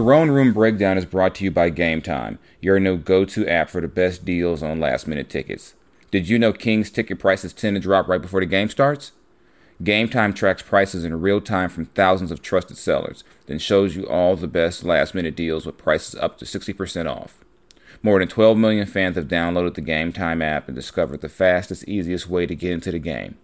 Throne Room Breakdown is brought to you by Game Time, your new go to app for the best deals on last minute tickets. Did you know Kings ticket prices tend to drop right before the game starts? Game Time tracks prices in real time from thousands of trusted sellers, then shows you all the best last minute deals with prices up to 60% off. More than 12 million fans have downloaded the Game Time app and discovered the fastest, easiest way to get into the game.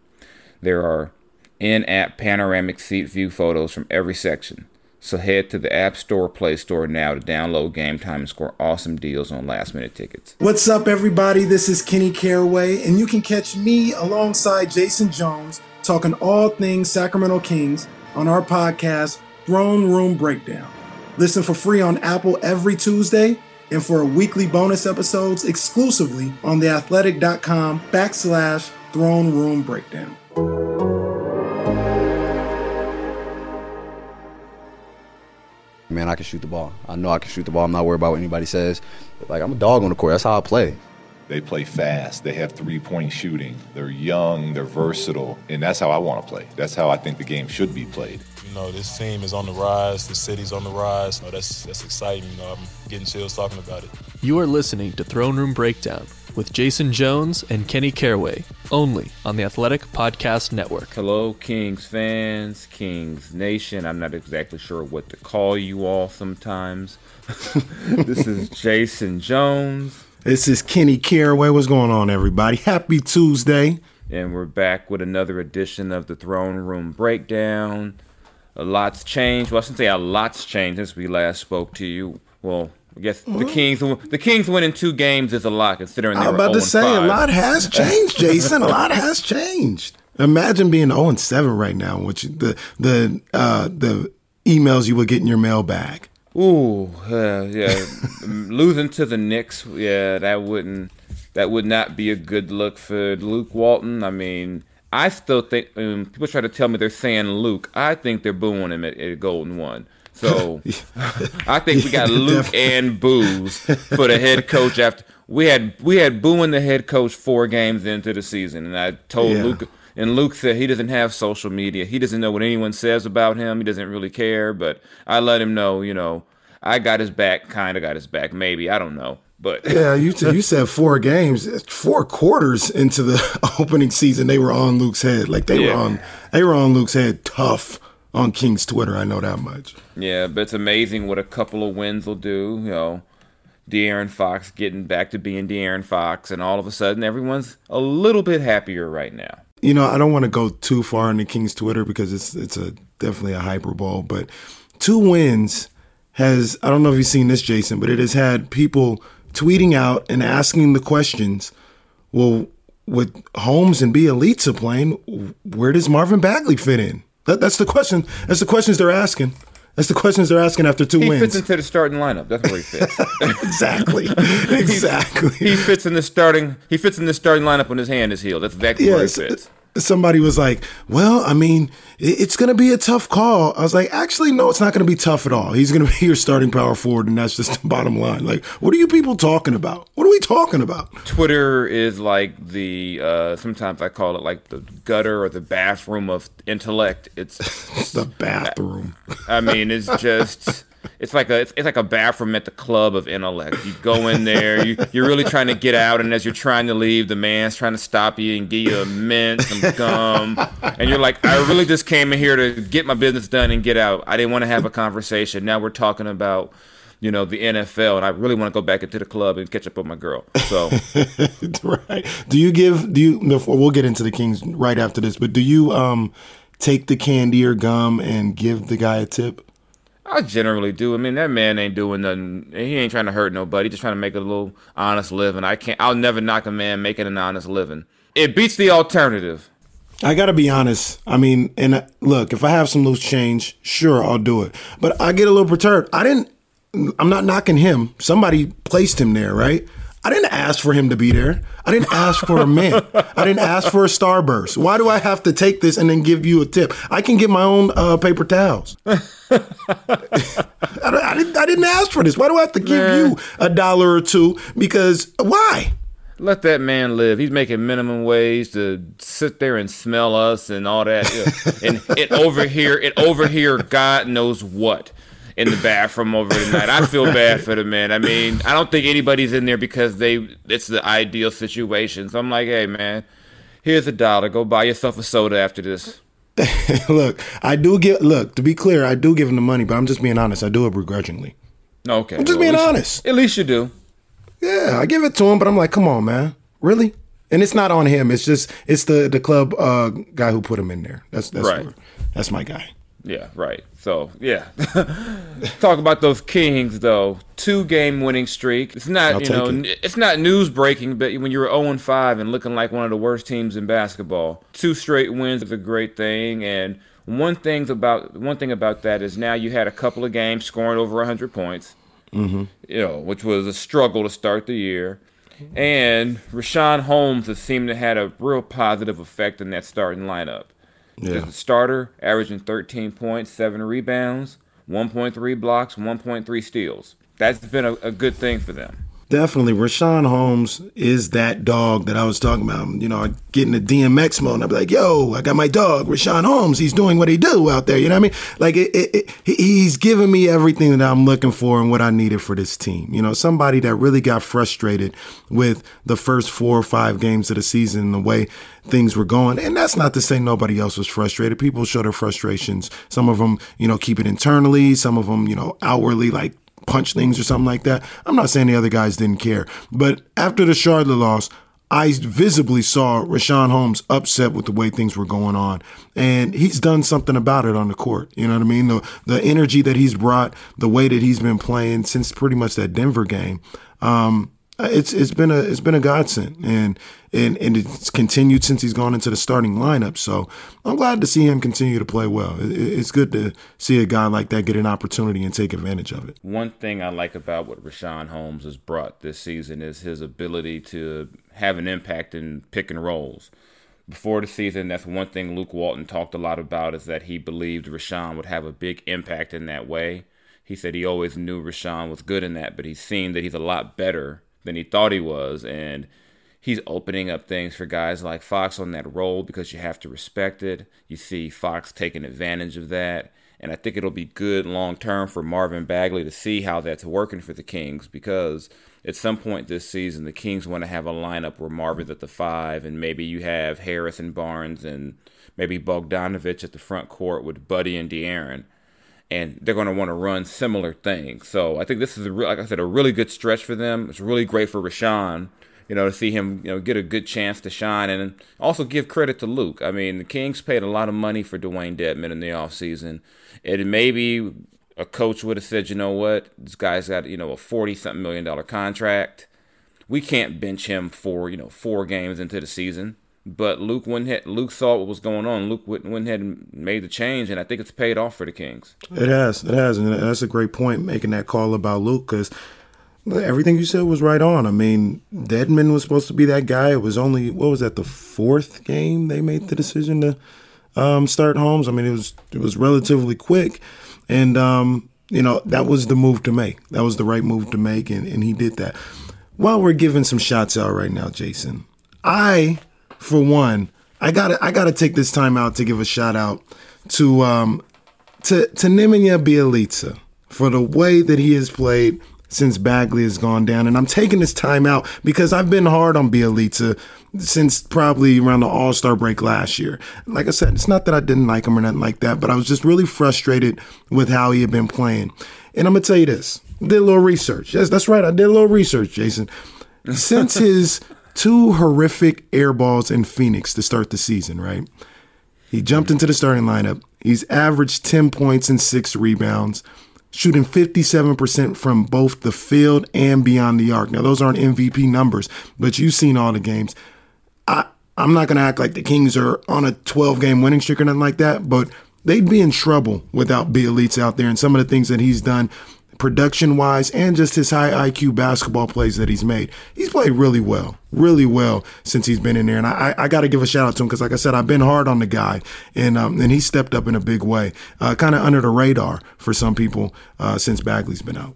There are in app panoramic seat view photos from every section. So head to the App Store Play Store now to download Game Time and score awesome deals on last minute tickets. What's up, everybody? This is Kenny Caraway, and you can catch me alongside Jason Jones talking all things Sacramento Kings on our podcast, Throne Room Breakdown. Listen for free on Apple every Tuesday and for weekly bonus episodes exclusively on theathletic.com backslash throne room breakdown. Man, I can shoot the ball. I know I can shoot the ball. I'm not worried about what anybody says. Like I'm a dog on the court. That's how I play. They play fast. They have three point shooting. They're young. They're versatile. And that's how I want to play. That's how I think the game should be played. You know, this team is on the rise. The city's on the rise. You know, that's, that's exciting. You know, I'm getting chills talking about it. You are listening to Throne Room Breakdown with Jason Jones and Kenny Caraway, only on the Athletic Podcast Network. Hello, Kings fans, Kings Nation. I'm not exactly sure what to call you all sometimes. this is Jason Jones. This is Kenny Caraway. What's going on, everybody? Happy Tuesday. And we're back with another edition of the Throne Room Breakdown. A lot's changed. Well, I shouldn't say a lot's changed since we last spoke to you. Well, I guess the Kings the Kings winning two games is a lot considering they I'm about to 0 say a lot has changed, Jason. a lot has changed. Imagine being 0 and 7 right now, which the the uh, the emails you would get in your mailbag. Ooh, uh, yeah, losing to the Knicks, yeah, that wouldn't that would not be a good look for Luke Walton. I mean, I still think um, people try to tell me they're saying Luke. I think they're booing him at, at Golden One. So I think we got Luke and booze for the head coach after we had we had booing the head coach four games into the season, and I told Yeah. Luke. And Luke said he doesn't have social media. He doesn't know what anyone says about him. He doesn't really care. But I let him know, you know, I got his back, kind of got his back, maybe. I don't know. But Yeah, you said you said four games, four quarters into the opening season, they were on Luke's head. Like they Yeah. were on they were on Luke's head tough on King's Twitter. I know that much. yeah, but it's amazing what a couple of wins will do. You know, De'Aaron Fox getting back to being De'Aaron Fox, and all of a sudden everyone's a little bit happier right now. You know, I don't want to go too far into King's Twitter because it's it's a definitely a hyperbole, but two wins has I don't know if you've seen this, Jason, but it has had people tweeting out and asking the questions. Well, with Holmes and Bjelica playing, where does Marvin Bagley fit in? That, that's the question. That's the questions they're asking. That's the questions they're asking after two He wins. He fits into the starting lineup. That's where he fits. exactly. exactly. he fits in the starting. He fits in the starting lineup when his hand is healed. That's exactly where he fits. Somebody was like, "Well, I mean, it's going to be a tough call." I was like, "Actually, no, it's not going to be tough at all. He's going to be your starting power forward, and that's just the bottom line. Like, what are you people talking about? What are we talking about?" Twitter is like the uh, sometimes I call it like the gutter or the bathroom of intellect. It's The bathroom. I mean it's just it's like a it's, it's like a bathroom at the club of intellect. You go in there, you you're really trying to get out, and as you're trying to leave, the man's trying to stop you and give you a mint, some gum, and you're like, I really just came in here to get my business done and get out. I didn't want to have a conversation. Now we're talking about. You know the NFL, and I really want to go back into the club and catch up with my girl. So right. Do you give? Do you? no, We'll get into the Kings right after this, but do you um take the candy or gum and give the guy a tip? I generally do. I mean, that man ain't doing nothing. He ain't trying to hurt nobody. Just trying to make a little honest living. I can't. I'll never knock a man making an honest living. It beats the alternative. I got to be honest. I mean, and uh, look, if I have some loose change, sure, I'll do it. But I get a little perturbed. I didn't. I'm not knocking him. Somebody placed him there, right? I didn't ask for him to be there. I didn't ask for a mint. I didn't ask for a starburst. Why do I have to take this and then give you a tip? I can get my own uh, paper towels. I, I didn't, I didn't ask for this. Why do I have to give you a dollar or two? Because why? Let that man live. He's making minimum wage to sit there and smell us and all that, and it over here, it over here, God knows what. In the bathroom over the night. I feel bad for the man. I mean, I don't think anybody's in there because they it's the ideal situation. So I'm like, hey man, here's a dollar. Go buy yourself a soda after this. look, I do give. Look, to be clear, I do give him the money, but I'm just being honest. I do it begrudgingly. Okay, I'm just well, being at honest. At least you do. Yeah, I give it to him, but I'm like, come on, man, really? And it's not on him. It's just it's the the club uh, guy who put him in there. That's that's Right. that's my guy. Yeah, right. So yeah, talk about those Kings though. Two game winning streak. It's not I'll you know it. it's not news breaking, but when you're 0 5 and looking like one of the worst teams in basketball, two straight wins is a great thing. And one thing about one thing about that is now you had a couple of games scoring over 100 points. Mm-hmm. You know, which was a struggle to start the year. And Richaun Holmes has seemed to have had a real positive effect in that starting lineup. Yeah. The starter averaging 13 points, 7 rebounds, 1.3 blocks, 1.3 steals. That's been a, a good thing for them. Definitely, Richaun Holmes is that dog that I was talking about. You know, I get in the DMX mode and I'm like, yo, I got my dog, Richaun Holmes. He's doing what he do out there. You know what I mean? Like, it, it, it, he's giving me everything that I'm looking for and what I needed for this team. You know, somebody that really got frustrated with the first four or five games of the season and the way things were going. And that's not to say nobody else was frustrated. People show their frustrations. Some of them, you know, keep it internally. Some of them, you know, outwardly, like punch things or something like that. I'm not saying the other guys didn't care, but after the Charlotte loss, I visibly saw Richaun Holmes upset with the way things were going on, and he's done something about it on the court. You know what I mean? The the energy that he's brought, the way that he's been playing since pretty much that Denver game. Um, it's it's been a it's been a godsend, and and and it's continued since he's gone into the starting lineup. So I'm glad to see him continue to play well. It- it- It's good to see a guy like that get an opportunity and take advantage of it. One thing I like about what Richaun Holmes has brought this season is his ability to have an impact in pick and rolls. Before the season, that's one thing Luke Walton talked a lot about is that he believed Richaun would have a big impact in that way. He said he always knew Richaun was good in that, but he's seen that he's a lot better than he thought he was, and he's opening up things for guys like Fox on that role because you have to respect it. You see Fox taking advantage of that. And I think it'll be good long term for Marvin Bagley to see how that's working for the Kings because at some point this season, the Kings want to have a lineup where Marvin's at the five and maybe you have Harris and Barnes and maybe Bogdanovich at the front court with Buddy and De'Aaron and they're going to want to run similar things. So I think this is, a re- like I said, a really good stretch for them. It's really great for Richaun, you know, to see him, you know, get a good chance to shine and also give credit to Luke. I mean, the Kings paid a lot of money for Dewayne Dedmon in the offseason. And maybe a coach would have said, you know what, this guy's got, you know, a 40 something million dollar contract. We can't bench him for, you know, four games into the season. But Luke went ahead, Luke saw what was going on. Luke went went ahead and made the change, and I think it's paid off for the Kings. It has, it has, and that's a great point making that call about Luke because everything you said was right on. I mean, Dedmon was supposed to be that guy. It was only what was that the fourth game they made the decision to um, start Holmes. I mean, it was it was relatively quick, and um, you know that was the move to make. That was the right move to make, and, and he did that. While we're giving some shots out right now, Jason, I, for one, I gotta I gotta take this time out to give a shout out to um, to to Nemanja Bjelica for the way that he has played since Bagley has gone down. And I'm taking this time out because I've been hard on Bjelica since probably around the All Star break last year. Like I said, it's not that I didn't like him or nothing like that, but I was just really frustrated with how he had been playing. And I'm gonna tell you this: did a little research. Yes, that's right. I did a little research, Jason. Since his two horrific air balls in Phoenix to start the season, right? He jumped into the starting lineup. He's averaged 10 points and six rebounds, shooting 57% from both the field and beyond the arc. Now, those aren't MVP numbers, but you've seen all the games. I, I'm not going to act like the Kings are on a 12 game winning streak or nothing like that, but they'd be in trouble without Bjelica out there and some of the things that he's done production wise and just his high IQ basketball plays that he's made. He's played really well, really well since he's been in there. And I, I got to give a shout out to him because, like I said, I've been hard on the guy and um, and he stepped up in a big way, uh, kind of under the radar for some people uh, since Bagley's been out.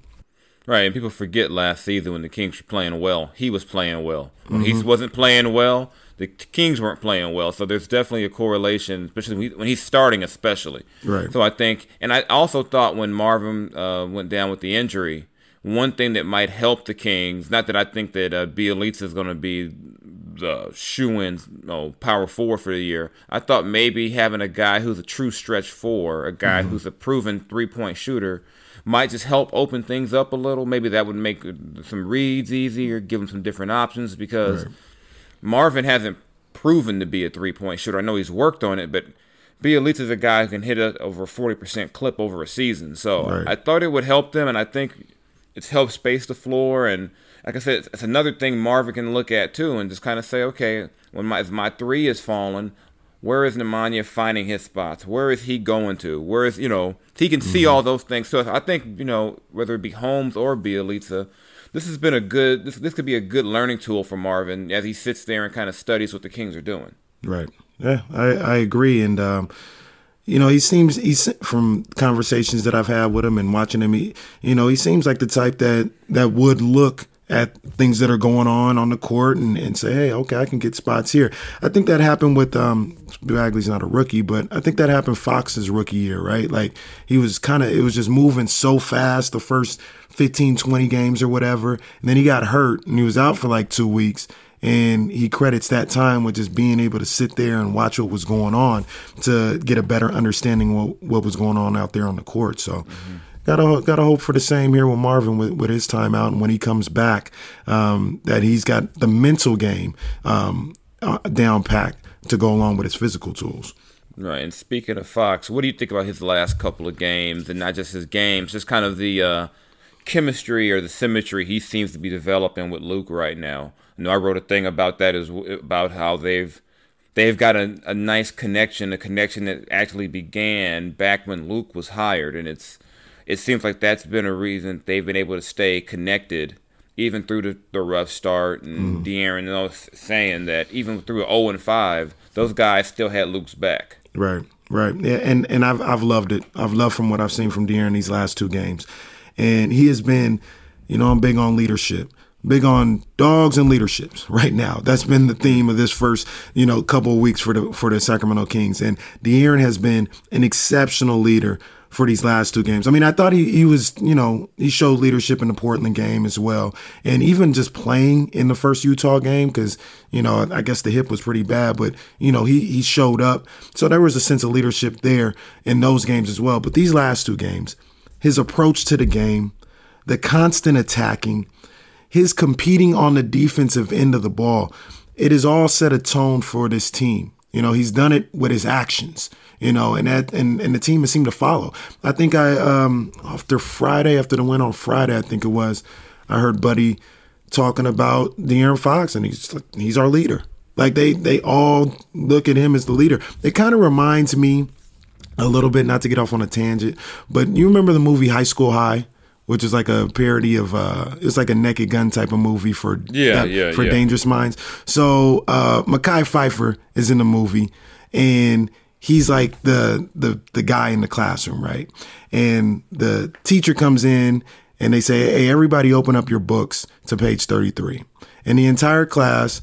Right, and people forget last season when the Kings were playing well, he was playing well. When he wasn't playing well, the Kings weren't playing well. So there's definitely a correlation, especially when, he's starting, especially. Right. So I think, and I also thought when Marvin uh, went down with the injury, one thing that might help the Kings, not that I think that uh, Bjelica is going to be the shoe-in you know, power forward for the year. I thought maybe having a guy who's a true stretch four, a guy who's a proven three-point shooter, might just help open things up a little. Maybe that would make some reads easier, give him some different options because Marvin hasn't proven to be a three-point shooter. I know he's worked on it, but Bjelica is a guy who can hit it over 40% clip over a season. So Right. I thought it would help them, and I think it's helped space the floor. And like I said, it's, it's another thing Marvin can look at too, and just kind of say, okay, when my if my three is falling, where is Nemanja finding his spots? Where is he going to? Where is you know he can see mm-hmm. all those things. So I think you know whether it be Holmes or Bjelica, this has been a good this this could be a good learning tool for Marvin as he sits there and kind of studies what the Kings are doing. Right. Yeah, I, I agree. And, um, you know, he seems, he's from conversations that I've had with him and watching him, he, you know, he seems like the type that, that would look at things that are going on on the court and, and say, hey, okay, I can get spots here. I think that happened with, um, Bagley's not a rookie, but I think that happened Fox's rookie year, right? Like he was kind of, it was just moving so fast the first 15, 20 games or whatever. And then he got hurt and he was out for like two weeks and he credits that time with just being able to sit there and watch what was going on to get a better understanding what what was going on out there on the court. So. Gotta gotta hope for the same here with Marvin with, with his time out and when he comes back, um, that he's got the mental game um, uh, down packed to go along with his physical tools. Right. And speaking of Fox, what do you think about his last couple of games, and not just his games, just kind of the uh, chemistry or the symmetry he seems to be developing with Luke right now? I know I wrote a thing about that is about how they've they've got a, a nice connection, a connection that actually began back when Luke was hired, and it's it seems like that's been a reason they've been able to stay connected even through the, the rough start. And mm-hmm. De'Aaron you know, saying that even through 0 and 5, those guys still had Luke's back. Right, right. Yeah, and and I've I've loved it. I've loved from what I've seen from De'Aaron these last two games, and he has been, you know, I'm big on leadership. Big on dogs and leaderships right now. That's been the theme of this first, you know, couple of weeks for the for the Sacramento Kings. And De'Aaron has been an exceptional leader for these last two games. I mean, I thought he, he was, you know, he showed leadership in the Portland game as well. And even just playing in the first Utah game, because, you know, I guess the hip was pretty bad, but, you know, he, he showed up. So there was a sense of leadership there in those games as well. But these last two games, his approach to the game, the constant attacking, his competing on the defensive end of the ball, it has all set a tone for this team. You know, he's done it with his actions. You know, and that and, and the team has seemed to follow. I think I um after Friday, after the win on Friday, I think it was, I heard Buddy talking about De'Aaron Fox, and he's he's our leader. Like they they all look at him as the leader. It kind of reminds me a little bit, not to get off on a tangent, but you remember the movie High School High? Which is like a parody of uh it's like a naked gun type of movie for Yeah, yeah, for yeah. dangerous minds. So uh Mekhi Phifer is in the movie and he's like the the the guy in the classroom, right? And the teacher comes in and they say, "Hey, everybody open up your books to page 33." And the entire class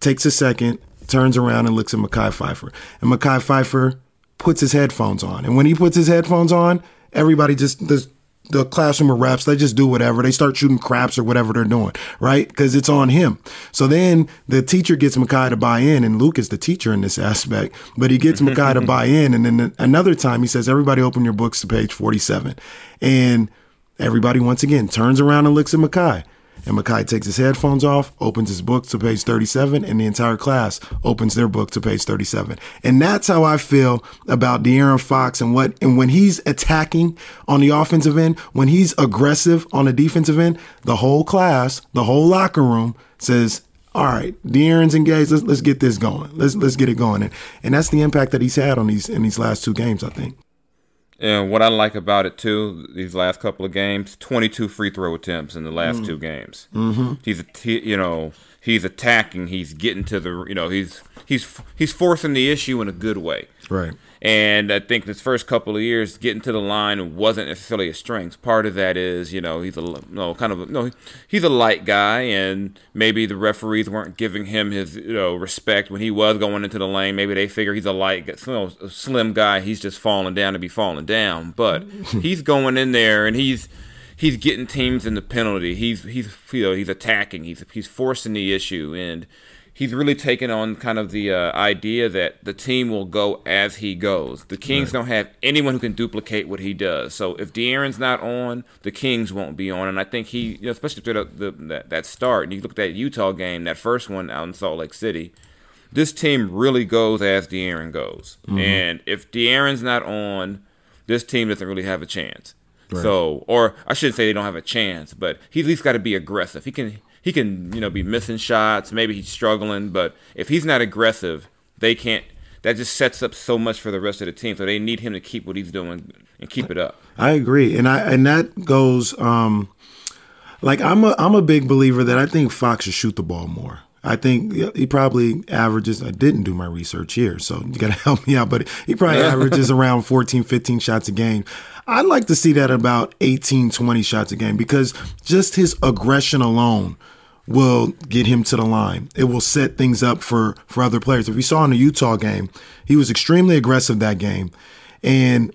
takes a second, turns around and looks at Mekhi Phifer. And Mekhi Phifer puts his headphones on. And when he puts his headphones on, everybody just the the classroom of reps, they just do whatever. They start shooting craps or whatever they're doing, right? Because it's on him. So then the teacher gets Mekhi to buy in, and Luke is the teacher in this aspect, but he gets Mekhi to buy in. And then another time he says, Everybody open your books to page 47. And everybody once again turns around and looks at Mekhi. And Mekhi takes his headphones off, opens his book to page 37, and the entire class opens their book to page 37. And that's how I feel about De'Aaron Fox and what and when he's attacking on the offensive end, when he's aggressive on the defensive end, the whole class, the whole locker room says, all right, De'Aaron's engaged. Let's let's get this going. Let's let's get it going. And and that's the impact that he's had on these in these last two games, I think. And what I like about it too, these last couple of games, 22 free throw attempts in the last two games. Mm-hmm. He's, he, you know, he's attacking. He's getting to the, you know, he's he's he's forcing the issue in a good way. Right. And I think this first couple of years, getting to the line wasn't necessarily a strength. Part of that is, you know, he's a you know, kind of a, no, he's a light guy, and maybe the referees weren't giving him his you know respect when he was going into the lane. Maybe they figure he's a light, you know, slim guy. He's just falling down to be falling down. But he's going in there and he's he's getting teams in the penalty. He's he's you know he's attacking. He's he's forcing the issue and he's really taken on kind of the uh, idea that the team will go as he goes. The Kings right. don't have anyone who can duplicate what he does. So if De'Aaron's not on, the Kings won't be on. And I think he, you know, especially through the, the, that, that start, and you look at that Utah game, that first one out in Salt Lake City, this team really goes as De'Aaron goes. Mm-hmm. And if De'Aaron's not on, this team doesn't really have a chance. Right. So, or I shouldn't say they don't have a chance, but he's at least got to be aggressive. He can he can you know be missing shots. Maybe he's struggling, but if he's not aggressive, they can't. That just sets up so much for the rest of the team. So they need him to keep what he's doing and keep it up. I agree, and I and that goes. um like I'm a I'm a big believer that I think Fox should shoot the ball more. I think he probably averages, I didn't do my research here, so you got to help me out, but he probably averages around 14, 15 shots a game. I'd like to see that about 18, 20 shots a game because just his aggression alone will get him to the line. It will set things up for for other players. If we saw in the Utah game, he was extremely aggressive that game, and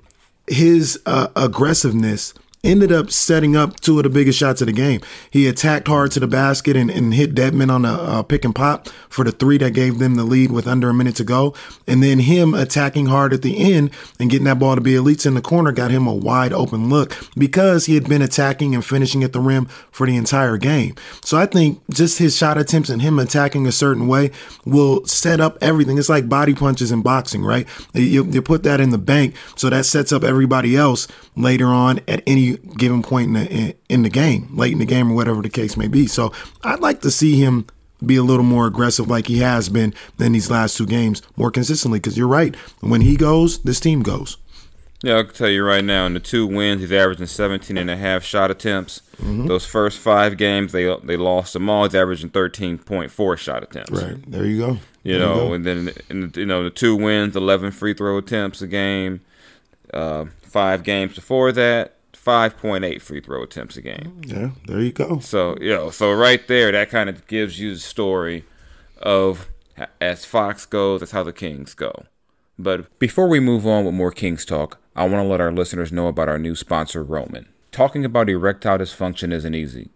his uh, aggressiveness ended up setting up two of the biggest shots of the game. He attacked hard to the basket and, and hit Dedmon on a uh, pick and pop for the three that gave them the lead with under a minute to go. And then him attacking hard at the end and getting that ball to Bjelica in the corner got him a wide open look because he had been attacking and finishing at the rim for the entire game. So I think just his shot attempts and him attacking a certain way will set up everything. It's like body punches in boxing, right? You, you put that in the bank, so that sets up everybody else later on at any given point in the, in the game, late in the game or whatever the case may be. So I'd like to see him be a little more aggressive like he has been in these last two games more consistently because you're right. When he goes, this team goes. Yeah, I can tell you right now, in the two wins, he's averaging 17 and a half shot attempts. Mm-hmm. Those first five games, they they lost them all. He's averaging 13.4 shot attempts. Right. There you go. You there know, you and then, in the, you know, the two wins, 11 free throw attempts a game. Uh, five games before that, 5.8 free throw attempts a game. Yeah, there you go. So, you know, so right there, that kind of gives you the story of as Fox goes, that's how the Kings go. But before we move on with more Kings talk, I want to let our listeners know about our new sponsor, Roman. Talking about erectile dysfunction isn't easy.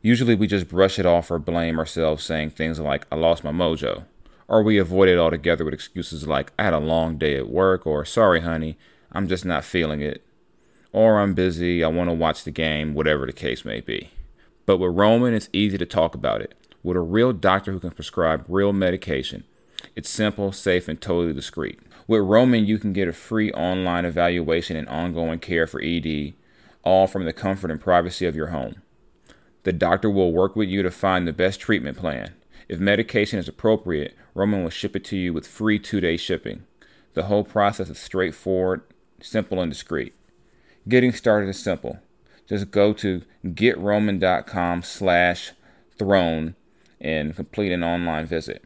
Usually we just brush it off or blame ourselves, saying things like, I lost my mojo. Or we avoid it altogether with excuses like, I had a long day at work, or sorry, honey, I'm just not feeling it or I'm busy, I want to watch the game, whatever the case may be. But with Roman, it's easy to talk about it. With a real doctor who can prescribe real medication, it's simple, safe, and totally discreet. With Roman, you can get a free online evaluation and ongoing care for ED, all from the comfort and privacy of your home. The doctor will work with you to find the best treatment plan. If medication is appropriate, Roman will ship it to you with free two day shipping. The whole process is straightforward, simple, and discreet. Getting started is simple. Just go to getroman.com slash throne and complete an online visit.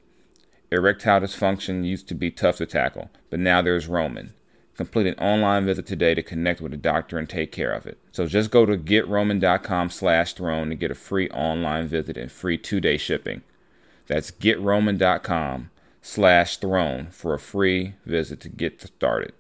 Erectile dysfunction used to be tough to tackle, but now there's Roman. Complete an online visit today to connect with a doctor and take care of it. So just go to getroman.com slash throne to get a free online visit and free two-day shipping. That's getroman.com slash throne for a free visit to get started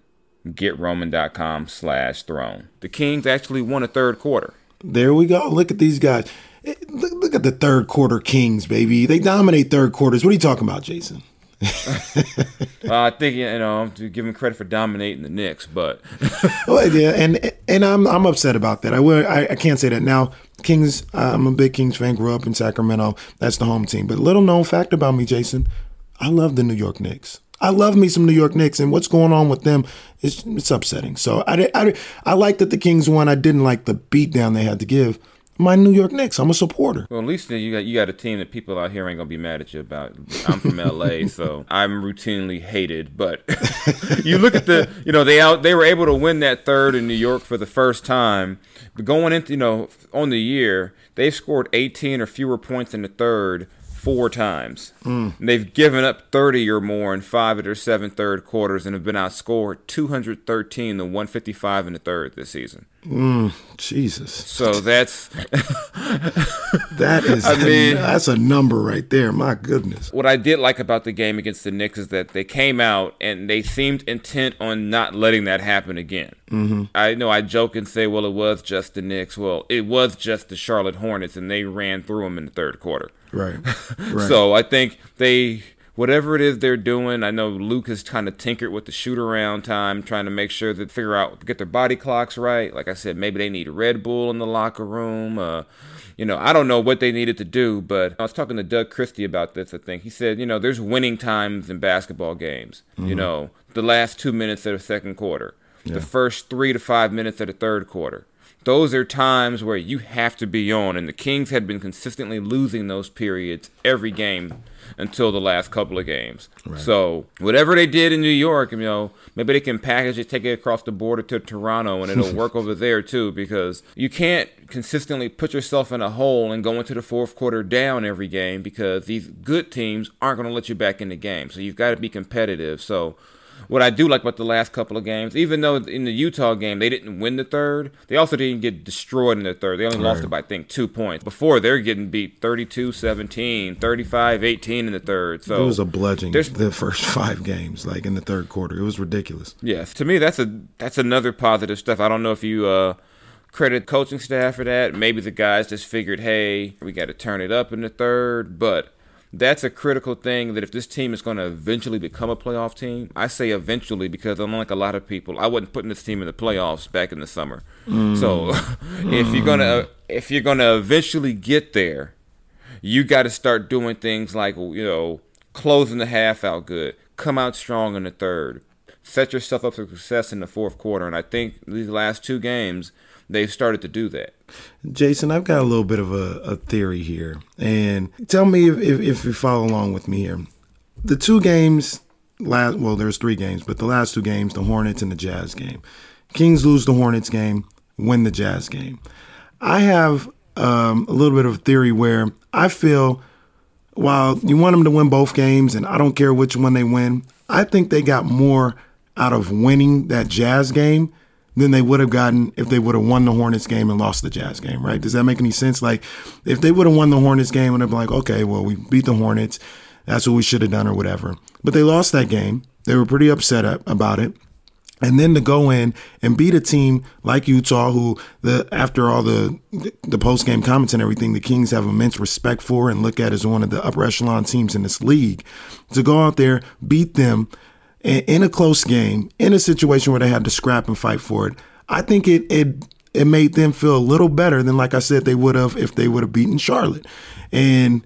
getroman.com slash throne. The Kings actually won a third quarter. There we go. Look at these guys. Look, look at the third quarter Kings, baby. They dominate third quarters. What are you talking about, Jason? uh, I think you know to give him credit for dominating the Knicks, but well, yeah, and and I'm I'm upset about that. I will I, I can't say that now. Kings, I'm a big Kings fan. Grew up in Sacramento. That's the home team. But little known fact about me, Jason, I love the New York Knicks. I love me some New York Knicks, and what's going on with them is it's upsetting. So I, I, I like that the Kings won. I didn't like the beatdown they had to give my New York Knicks. I'm a supporter. Well, at least you got you got a team that people out here ain't gonna be mad at you about. I'm from LA, so I'm routinely hated. But you look at the, you know, they out they were able to win that third in New York for the first time. But going into, you know, on the year, they've scored 18 or fewer points in the third four times. They've given up 30 or more in five of their seven third quarters and have been outscored 213 to 155 in the third this season. Jesus, So that's that is. I mean- that's a number right there. My goodness. what I did like about the game against the Knicks is that they came out and they seemed intent on not letting that happen again. Mm-hmm. I know I joke and say, well, it was just the Knicks. Well, it was just the Charlotte Hornets, and they ran through them in the third quarter. Right. Right. So I think they, whatever it is they're doing, I know Luke has kind of tinkered with the shoot around time, trying to make sure that figure out get their body clocks right. Like I said, maybe they need Red Bull in the locker room. Uh, you know, I don't know what they needed to do, but I was talking to Doug Christie about this. I think he said, you know, there's winning times in basketball games. You know, the last two minutes of the second quarter, the first three to five minutes of the third quarter those are times where you have to be on, and the Kings had been consistently losing those periods every game until the last couple of games. So whatever they did in New York, you know, maybe they can package it, take it across the border to Toronto, and it'll work over there too. Because you can't consistently put yourself in a hole and go into the fourth quarter down every game because these good teams aren't going to let you back in the game. So you've got to be competitive. So what I do like about the last couple of games, even though in the Utah game they didn't win the third, they also didn't get destroyed in the third. They only lost it by, I think, two points. Before, they're getting beat 32 17, 35 18 in the third. So it was a bludgeoning the first five games, like in the third quarter. It was ridiculous. Yes, to me that's a that's another positive stuff. I don't know if you uh, credit coaching staff for that. Maybe the guys just figured, hey, we got to turn it up in the third, but. That's a critical thing that if this team is going to eventually become a playoff team, I say eventually because unlike a lot of people, I wasn't putting this team in the playoffs back in the summer. Mm. So if you're gonna mm. if you're gonna eventually get there, you got to start doing things like you know closing the half out good, come out strong in the third, set yourself up for success in the fourth quarter. And I think these last two games they've started to do that. Jason, I've got a little bit of a, a theory here, and tell me if, if, if you follow along with me here. The two games, last well, there's three games, but the last two games, the Hornets and the Jazz game. Kings lose the Hornets game, win the Jazz game. I have um, a little bit of a theory where I feel while you want them to win both games, and I don't care which one they win, I think they got more out of winning that Jazz game than they would have gotten if they would have won the Hornets game and lost the Jazz game, right? Does that make any sense? Like, if they would have won the Hornets game and they'd be like, okay, well, we beat the Hornets, that's what we should have done or whatever. But they lost that game. They were pretty upset about it. And then to go in and beat a team like Utah, who the after all the the post game comments and everything, the Kings have immense respect for and look at as one of the upper echelon teams in this league, to go out there beat them in, a close game in a situation where they had to scrap and fight for it, I think it it it made them feel a little better than like I said they would have if they would have beaten Charlotte, and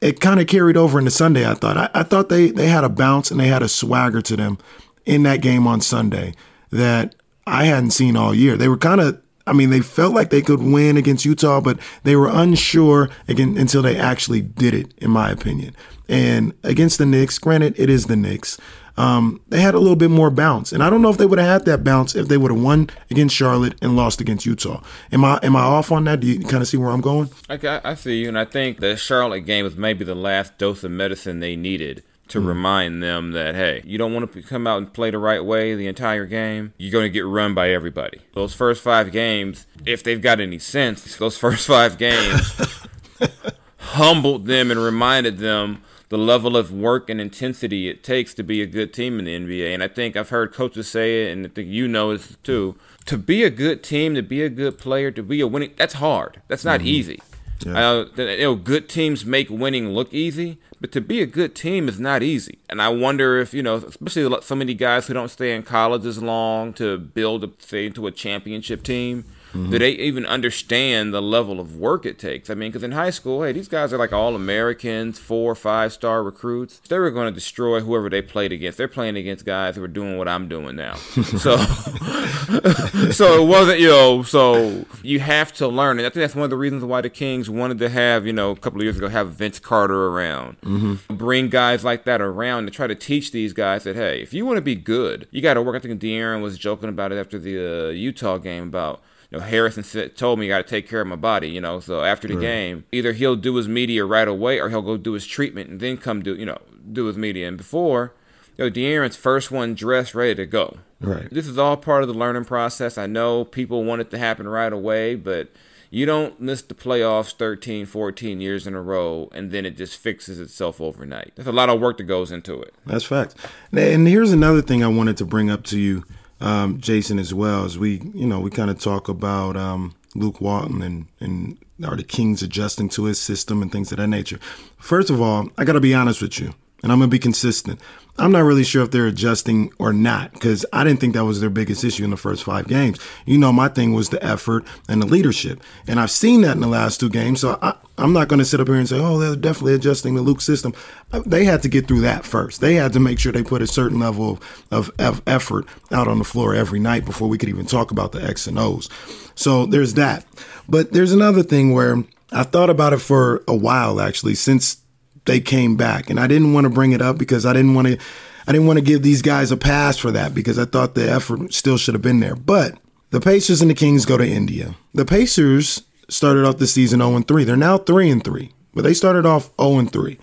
it kind of carried over into Sunday. I thought I, I thought they they had a bounce and they had a swagger to them in that game on Sunday that I hadn't seen all year. They were kind of I mean, they felt like they could win against Utah, but they were unsure again until they actually did it, in my opinion. And against the Knicks, granted, it is the Knicks. Um, they had a little bit more bounce, and I don't know if they would have had that bounce if they would have won against Charlotte and lost against Utah. Am I am I off on that? Do you kind of see where I'm going? I, I- I see you, and I think the Charlotte game was maybe the last dose of medicine they needed to hmm. remind them that hey, you don't want to come out and play the right way the entire game. You're going to get run by everybody. Those first five games, if they've got any sense, those first five games humbled them and reminded them the level of work and intensity it takes to be a good team in the NBA. And I think I've heard coaches say it, and I think you know it too. To be a good team, to be a good player, to be a winning, that's hard. That's not mm-hmm. easy. Uh, you know, good teams make winning look easy, but to be a good team is not easy. And I wonder if you know, especially so many guys who don't stay in college as long to build, a, say, into a championship team. Do they even understand the level of work it takes? I mean, because in high school, hey, these guys are like all Americans, four, or five star recruits. They were going to destroy whoever they played against. They're playing against guys who are doing what I'm doing now. so, so it wasn't, you know, so you have to learn. And I think that's one of the reasons why the Kings wanted to have, you know, a couple of years ago, have Vince Carter around. Mm-hmm. Bring guys like that around to try to teach these guys that, hey, if you want to be good, you got to work. I think De'Aaron was joking about it after the uh, Utah game about you know, Harrison said, told me I got to take care of my body, you know. So after the right. game, either he'll do his media right away or he'll go do his treatment and then come do, you know, do his media. And before, you know, De'Aaron's first one dressed, ready to go. Right. This is all part of the learning process. I know people want it to happen right away, but you don't miss the playoffs 13, 14 years in a row and then it just fixes itself overnight. There's a lot of work that goes into it. That's fact. And here's another thing I wanted to bring up to you, um, Jason, as well, as we, you know, we kind of talk about um, Luke Walton and, and are the Kings adjusting to his system and things of that nature. First of all, I got to be honest with you, and I'm going to be consistent. I'm not really sure if they're adjusting or not because I didn't think that was their biggest issue in the first five games. You know, my thing was the effort and the leadership. And I've seen that in the last two games. So I, am not going to sit up here and say, oh, they're definitely adjusting the Luke system. Uh, they had to get through that first. They had to make sure they put a certain level of, of effort out on the floor every night before we could even talk about the X and O's. So there's that. But there's another thing where I thought about it for a while, actually, since they came back. And I didn't want to bring it up because I didn't want to I didn't want to give these guys a pass for that because I thought the effort still should have been there. But the Pacers and the Kings go to India. The Pacers started off the season 0 3. They're now 3 and 3, but they started off 0 3.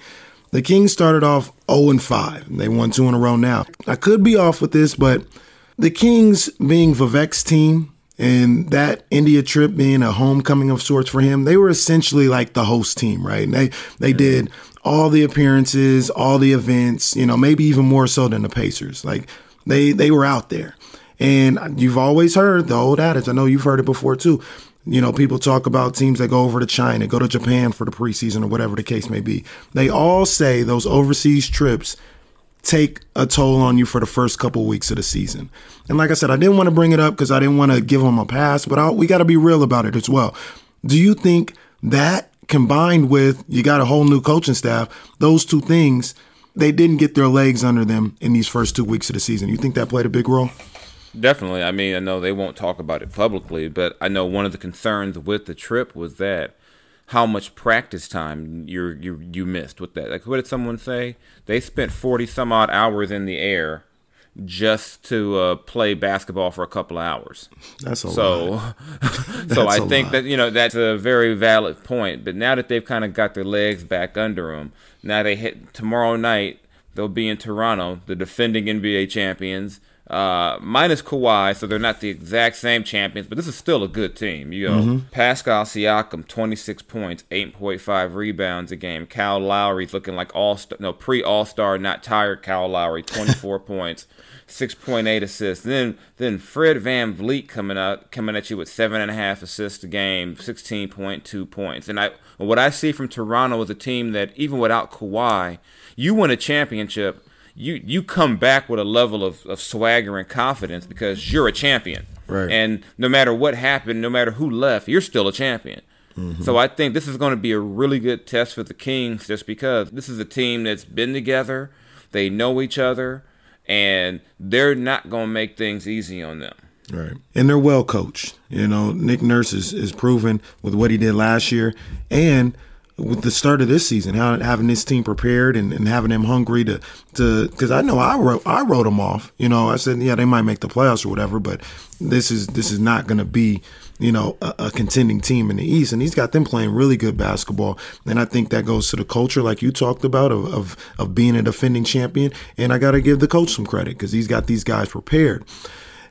The Kings started off 0 5. and They won two in a row now. I could be off with this, but the Kings being Vivek's team and that India trip being a homecoming of sorts for him, they were essentially like the host team, right? And they they did all the appearances, all the events, you know, maybe even more so than the Pacers. Like they they were out there. And you've always heard the old adage. I know you've heard it before too. You know, people talk about teams that go over to China, go to Japan for the preseason or whatever the case may be. They all say those overseas trips take a toll on you for the first couple weeks of the season. And like I said, I didn't want to bring it up because I didn't want to give them a pass, but I, we got to be real about it as well. Do you think that combined with you got a whole new coaching staff, those two things, they didn't get their legs under them in these first two weeks of the season. You think that played a big role? Definitely. I mean, I know they won't talk about it publicly, but I know one of the concerns with the trip was that how much practice time you you you missed with that. Like, what did someone say? They spent forty some odd hours in the air just to uh, play basketball for a couple of hours. That's a so, lot. so I think lot. that you know that's a very valid point. But now that they've kind of got their legs back under them, now they hit tomorrow night. They'll be in Toronto, the defending NBA champions uh, minus Kawhi, so they're not the exact same champions, but this is still a good team. You know, mm-hmm. Pascal Siakam, 26 points, 8.5 rebounds a game. Kyle Lowry's looking like all star, no pre All Star, not tired. Kyle Lowry, 24 points, 6.8 assists. Then then Fred Van VanVleet coming up, coming at you with seven and a half assists a game, 16.2 points. And I what I see from Toronto is a team that even without Kawhi, you win a championship you you come back with a level of, of swagger and confidence because you're a champion. Right. And no matter what happened, no matter who left, you're still a champion. Mm-hmm. So I think this is going to be a really good test for the Kings just because this is a team that's been together, they know each other, and they're not going to make things easy on them. Right. And they're well coached. You know, Nick Nurse is, is proven with what he did last year. And – with the start of this season, how, having this team prepared and, and having them hungry to to because I know I wrote I wrote them off. You know, I said yeah they might make the playoffs or whatever, but this is this is not going to be you know a, a, contending team in the East, and he's got them playing really good basketball. And I think that goes to the culture, like you talked about, of of, of being a defending champion. And I got to give the coach some credit because he's got these guys prepared.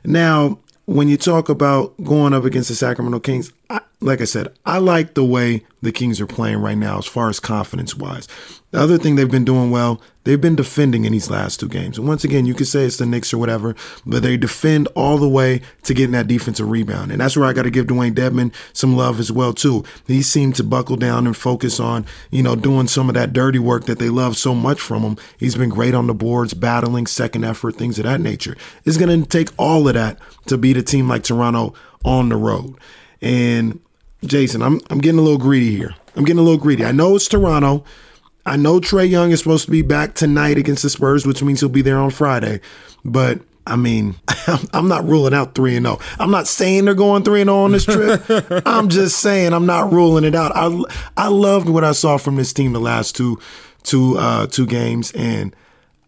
Now, when you talk about going up against the Sacramento Kings, I, like I said, I like the way the Kings are playing right now as far as confidence wise. The other thing they've been doing well, they've been defending in these last two games. And once again, you could say it's the Knicks or whatever, but they defend all the way to getting that defensive rebound. And that's where I got to give Dewayne Dedmon some love as well, too. He seemed to buckle down and focus on, you know, doing some of that dirty work that they love so much from him. He's been great on the boards, battling, second effort, things of that nature. It's going to take all of that to beat a team like Toronto on the road. And Jason, I'm I'm getting a little greedy here. I'm getting a little greedy. I know it's Toronto. I know Trae Young is supposed to be back tonight against the Spurs, which means he'll be there on Friday. But I mean, I'm not ruling out 3 and 0. I'm not saying they're going 3 and 0 on this trip. I'm just saying I'm not ruling it out. I I loved what I saw from this team the last two two uh two games and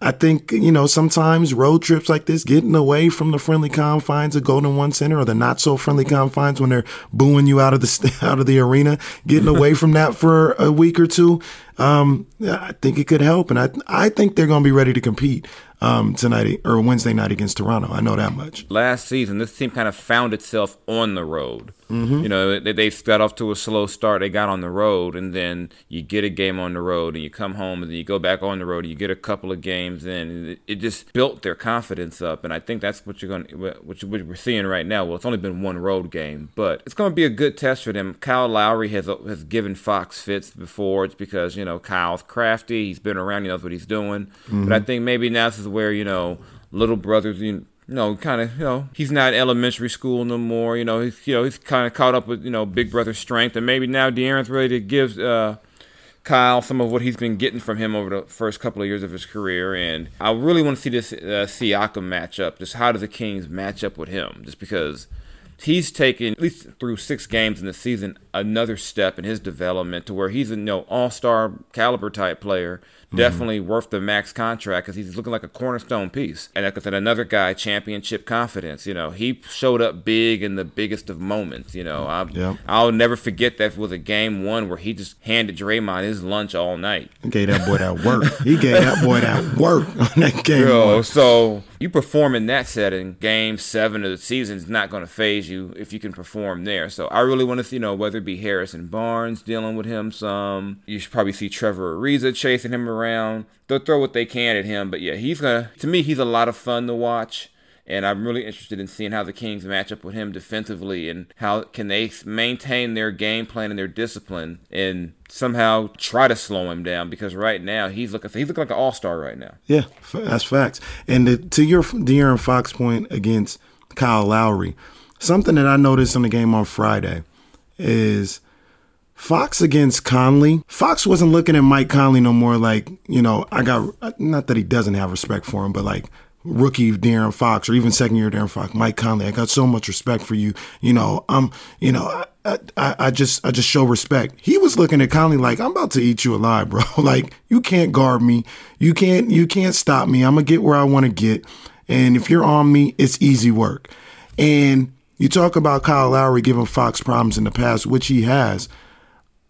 I think, you know, sometimes road trips like this, getting away from the friendly confines of Golden One Center or the not so friendly confines when they're booing you out of the out of the arena, getting away from that for a week or two, um, I think it could help. And I I think they're going to be ready to compete um, tonight or Wednesday night against Toronto. I know that much. Last season, this team kind of found itself on the road. Mm-hmm. You know, they, they got off to a slow start. They got on the road, and then you get a game on the road, and you come home, and then you go back on the road, and you get a couple of games in. It, just built their confidence up, and I think that's what you're going, what, what we're seeing right now. Well, it's only been one road game, but it's going to be a good test for them. Kyle Lowry has has given Fox fits before. It's because you know Kyle's crafty. He's been around. He knows what he's doing. Mm-hmm. But I think maybe now this is where you know little brothers you know, kind of, you know, he's not elementary school no more. You know, he's, you know, he's kind of caught up with, you know, big brother strength, and maybe now De'Aaron's ready to give uh, Kyle some of what he's been getting from him over the first couple of years of his career. And I really want to see this uh, Siakam matchup. Just how do the Kings match up with him? Just because he's taken at least through six games in the season another step in his development to where he's a you know all-star caliber type player Mm-hmm. definitely worth the max contract because he's looking like a cornerstone piece. And like I said, another guy, championship confidence. You know, he showed up big in the biggest of moments. You know, I, yep. I'll never forget that was a game one where he just handed Draymond his lunch all night. He gave that boy that work. he gave that boy that work on that game. Yo, so you perform in that setting, game seven of the season is not going to phase you if you can perform there. So I really want to see, you know, whether it be Harrison Barnes dealing with him some. You should probably see Trevor Ariza chasing him around around. They'll throw what they can at him, but yeah, he's gonna. To me, he's a lot of fun to watch, and I'm really interested in seeing how the Kings match up with him defensively and how can they maintain their game plan and their discipline and somehow try to slow him down because right now he's looking he's looking like an all star right now. Yeah, that's facts. And the, to your De'Aaron Fox point against Kyle Lowry, something that I noticed in the game on Friday is Fox against Conley. Fox wasn't looking at Mike Conley no more like, you know, I got, not that he doesn't have respect for him, but like rookie De'Aaron Fox or even second year De'Aaron Fox, Mike Conley, I got so much respect for you. You know, I'm, you know, I, I, I just, I just show respect. He was looking at Conley like, I'm about to eat you alive, bro. like, you can't guard me. You can't, you can't stop me. I'm to get where I want to get. And if you're on me, it's easy work. And you talk about Kyle Lowry giving Fox problems in the past, which he has.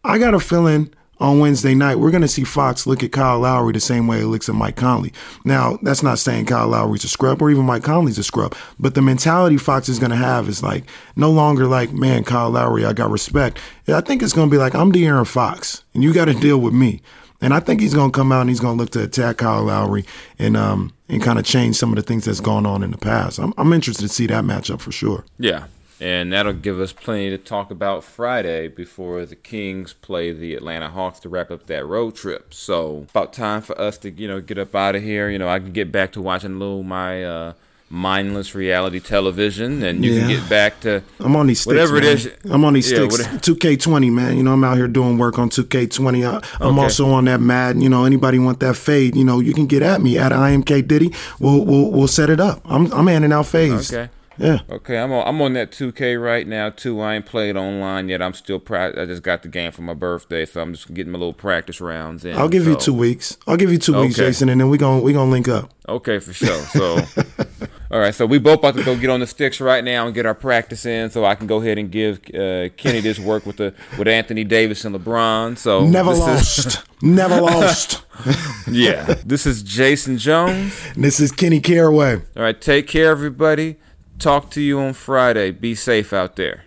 I got a feeling on Wednesday night, we're going to see Fox look at Kyle Lowry the same way he looks at Mike Conley. Now, that's not saying Kyle Lowry's a scrub or even Mike Conley's a scrub, but the mentality Fox is going to have is like no longer like, man, Kyle Lowry, I got respect. I think it's going to be like, I'm De'Aaron Fox, and you got to deal with me. And I think he's going to come out and he's going to look to attack Kyle Lowry and um and kind of change some of the things that's gone on in the past. I'm, I'm interested to see that matchup for sure. Yeah, and that'll give us plenty to talk about Friday before the Kings play the Atlanta Hawks to wrap up that road trip. So about time for us to you know get up out of here. You know I can get back to watching a little my. Uh, mindless reality television, and you yeah. can get back to I'm on these sticks, whatever man. it is. I'm on these yeah, sticks. 2K20, man. You know, I'm out here doing work on 2K20. I, am okay. also on that Mad. You know, anybody want that fade? You know, you can get at me at IMK Diddy. We'll we'll we'll set it up. I'm I'm handing out fades. Okay. Yeah. Okay, I'm on. I'm on that 2K right now too. I ain't played online yet. I'm still. Pra- I just got the game for my birthday, so I'm just getting my little practice rounds in. I'll give so. you two weeks. I'll give you two okay. weeks, Jason, and then we gonna we gonna link up. Okay, for sure. So, all right. So we both about to go get on the sticks right now and get our practice in, so I can go ahead and give uh, Kenny this work with the with Anthony Davis and LeBron. So never lost. Is, never lost. yeah. This is Jason Jones. This is Kenny Caraway. All right. Take care, everybody. Talk to you on Friday. Be safe out there.